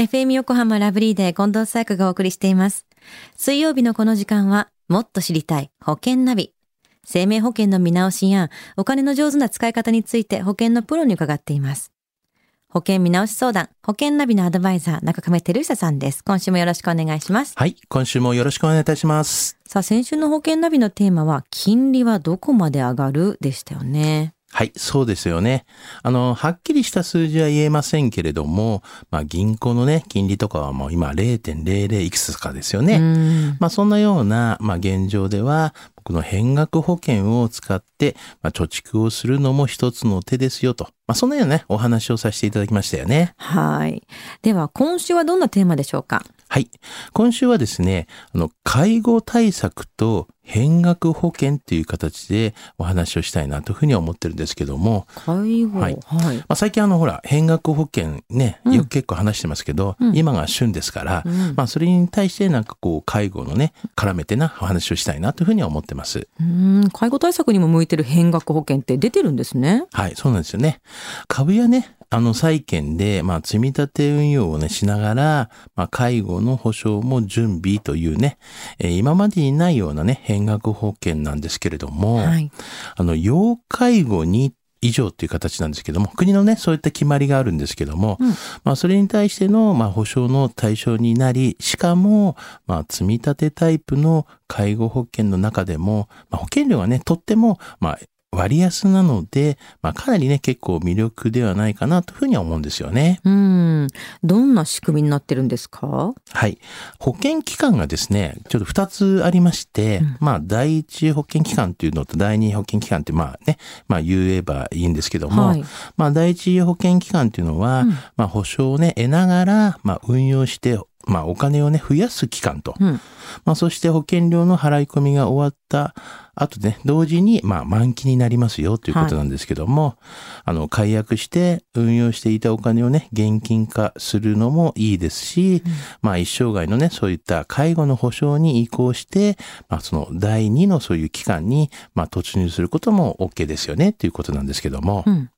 FM 横浜ラブリーで近藤紗友香がお送りしています。水曜日のこの時間は、もっと知りたい保険ナビ。生命保険の見直しや、お金の上手な使い方について保険のプロに伺っています。保険見直し相談、保険ナビのアドバイザー、中亀照久さんです。今週もよろしくお願いします。はい。今週もよろしくお願いいたします。さあ、先週の保険ナビのテーマは、金利はどこまで上がるでしたよね。はい、そうですよね。あの、はっきりした数字は言えませんけれども、まあ銀行のね、金利とかはもう今0.00いくつかですよね。うんまあそんなような、まあ現状では、この変額保険を使って、まあ貯蓄をするのも一つの手ですよと。まあそんなようなね、お話をさせていただきましたよね。はい。では、今週はどんなテーマでしょうか？はい。今週はですね、あの、介護対策と変額保険っていう形でお話をしたいなというふうには思ってるんですけども、介護。ははいい。まあ、最近あのほら変額保険ねうんよく結構話してますけど、うん今が旬ですから、うんまあそれに対してなんかこう介護のね絡めてなお話をしたいなというふうには思ってます。うん介護対策にも向いてる変額保険って出てるんですね。はいそうなんですよね。株やねあの債券でまあ積み立て運用をねしながら、まあ、介護の保障も準備というね、えー今までにないようなね変額保険なんですけれども、はい。あの、要介護に以上っていう形なんですけども、国のね、そういった決まりがあるんですけども、うんまあ、それに対しての、まあ、保障の対象になり、しかも、まあ、積み立てタイプの介護保険の中でも、まあ、保険料がね、とっても、まあ、割安なので、まあ、かなりね、結構魅力ではないかなというふうには思うんですよね。うん。どんな仕組みになってるんですか？はい。保険機関がですね、ちょっと二つありまして、うんまあ、第一保険機関っていうのと第二保険機関って、まあね、まあ言えばいいんですけども、はい。まあ、第一保険機関っていうのは、うんまあ、保証をね、得ながら、まあ、運用して、まあ、お金をね、増やす機関と。うん。まあ、そして保険料の払い込みが終わった後ね、同時に、まあ、満期になりますよということなんですけども、あの、解約して運用していたお金をね、現金化するのもいいですし、まあ、一生涯のね、そういった介護の保障に移行して、まあ、その第二のそういう機関に、まあ、突入することも OK ですよね、ということなんですけども、うん。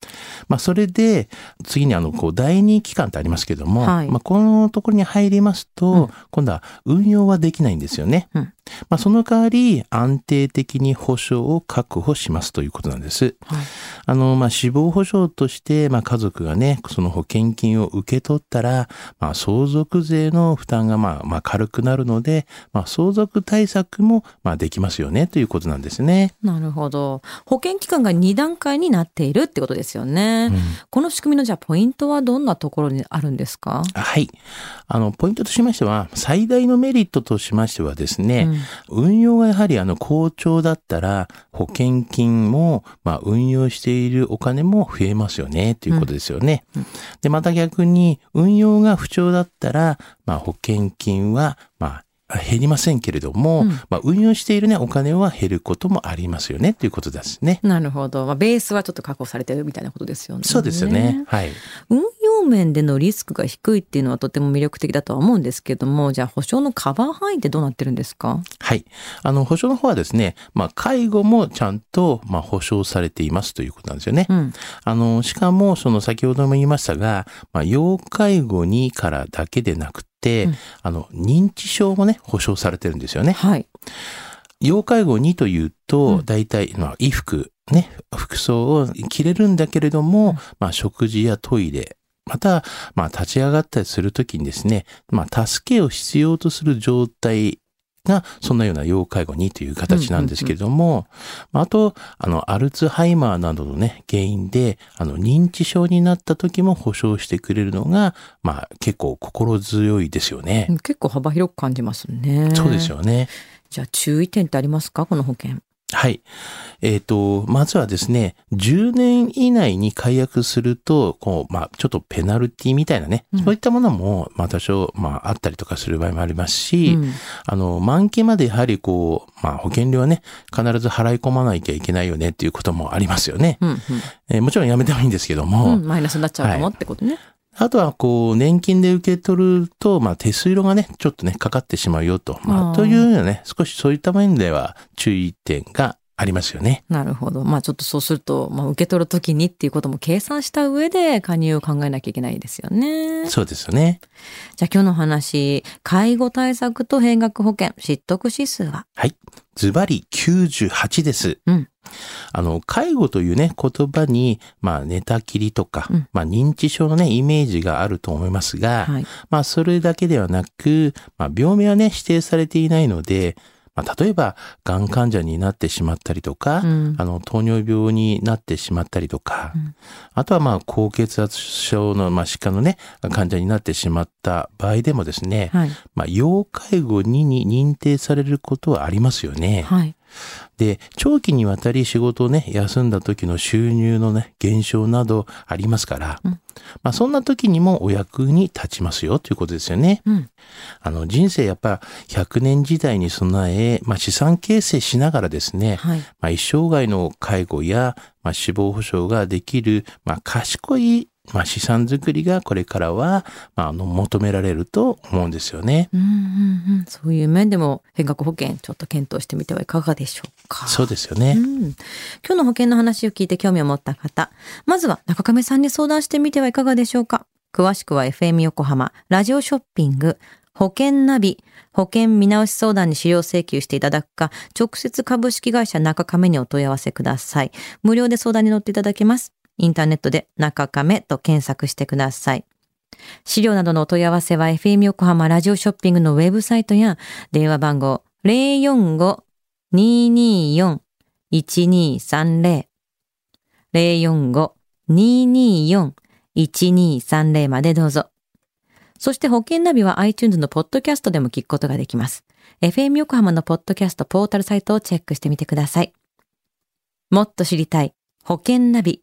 まあ、それで、次にあの、こう、第二機関ってありますけども、はい。まあ、このところに入りますと、うん。今度は運用はできないんですよね。うんまあ、その代わり、安定的に保障を確保しますということなんです。はい。あの、まあ、死亡保障として、まあ、家族がね、その保険金を受け取ったら、まあ、相続税の負担が、まあ、まあ、軽くなるので、まあ、相続対策も、まあ、できますよね、ということなんですね。なるほど。保険期間が2段階になっているってことですよね。うんこの仕組みのじゃあポイントはどんなところにあるんですか？はい。あの、ポイントとしましては、最大のメリットとしましてはですね、運用がやはりあの好調だったら保険金もまあ運用しているお金も増えますよねということですよね。うんうんでまた逆に運用が不調だったらまあ保険金はまあ減りませんけれども、うんまあ運用しているねお金は減ることもありますよねということですね。なるほど。まあ、ベースはちょっと確保されてるみたいなことですよね。そうですよね。。はい。運用面でのリスクが低いっていうのはとても魅力的だとは思うんですけども、じゃあ保証のカバー範囲ってどうなってるんですか？はい。あの、保証の方はですね、まあ、介護もちゃんと、まあ、保証されていますということなんですよね。うん。あの、しかも、その先ほども言いましたが、まあ、要介護にからだけでなくて、うんあの、認知症もね、保証されてるんですよね。はい。要介護にといううと、ん大体、まあ、衣服、ね、服装を着れるんだけれども、うんまあ、食事やトイレ、また、まあ、立ち上がったりするときにですね、まあ、助けを必要とする状態が、そんなような要介護にという形なんですけれども、まああと、あの、アルツハイマーなどのね、原因で、あの、認知症になった時も保証してくれるのが、まあ、結構心強いですよね。結構幅広く感じますね。そうです。よね。じゃあ注意点ってありますか？この保険。はい。えっ、と、まずはですね、10年以内に解約すると、こう、まあ、ちょっとペナルティみたいなね、うんそういったものも、まあ、多少、まあ、あったりとかする場合もありますし、うんあの、満期までやはりこう、まあ、保険料はね、必ず払い込まなきゃいけないよねっていうこともありますよね。うんえーもちろんやめてもいいんですけどうんも、うん、マイナスになっちゃうかもはいってことね。あとは、こう、年金で受け取ると、まあ、手数料がね、ちょっとね、かかってしまうよと。まあ、というようなね、少しそういった面では注意点がありますよね。なるほど。まあちょっとそうすると、まあ受け取るときにっていうことも計算した上で加入を考えなきゃいけないですよね。そうですよね。じゃあ今日の話、介護対策と変額保険、失得指数は？はい。ズバリ98です。うんあの、介護というね、言葉に、まあ、寝たきりとか、うんまあ、認知症のね、イメージがあると思いますが、はい。まあ、それだけではなく、まあ、病名はね、指定されていないので、まあ、例えば、がん患者になってしまったりとか、うんあの、糖尿病になってしまったりとか、うんあとはまあ、高血圧症の、まあ、疾患のね、患者になってしまった場合でもですね、はい。まあ、要介護2に認定されることはありますよね。はい。で、長期にわたり仕事をね、休んだ時の収入のね、減少などありますから、うんまあそんな時にもお役に立ちますよということですよね。うん。あの人生やっぱ100年時代に備え、まあ資産形成しながらですね、はい。まあ一生涯の介護や、まあ死亡保障ができる、まあ賢い、まあ資産作りがこれからは、まああの求められると思うんですよね。うんうんうん。そういう面でも変額保険ちょっと検討してみてはいかがでしょうか。そうですよね。うん、今日の保険の話を聞いて興味を持った方、まずは中亀さんに相談してみてはいかがでしょうか。詳しくは FM 横浜、ラジオショッピング、保険ナビ、保険見直し相談に資料請求していただくか、直接株式会社中亀にお問い合わせください。無料で相談に乗っていただけます。インターネットで中亀と検索してください。資料などのお問い合わせは FM 横浜ラジオショッピングのウェブサイトや電話番号045-224-1230 045-224-1230までどうぞ。そして保険ナビは iTunes のポッドキャストでも聞くことができます。FM 横浜のポッドキャストポータルサイトをチェックしてみてください。もっと知りたい保険ナビ。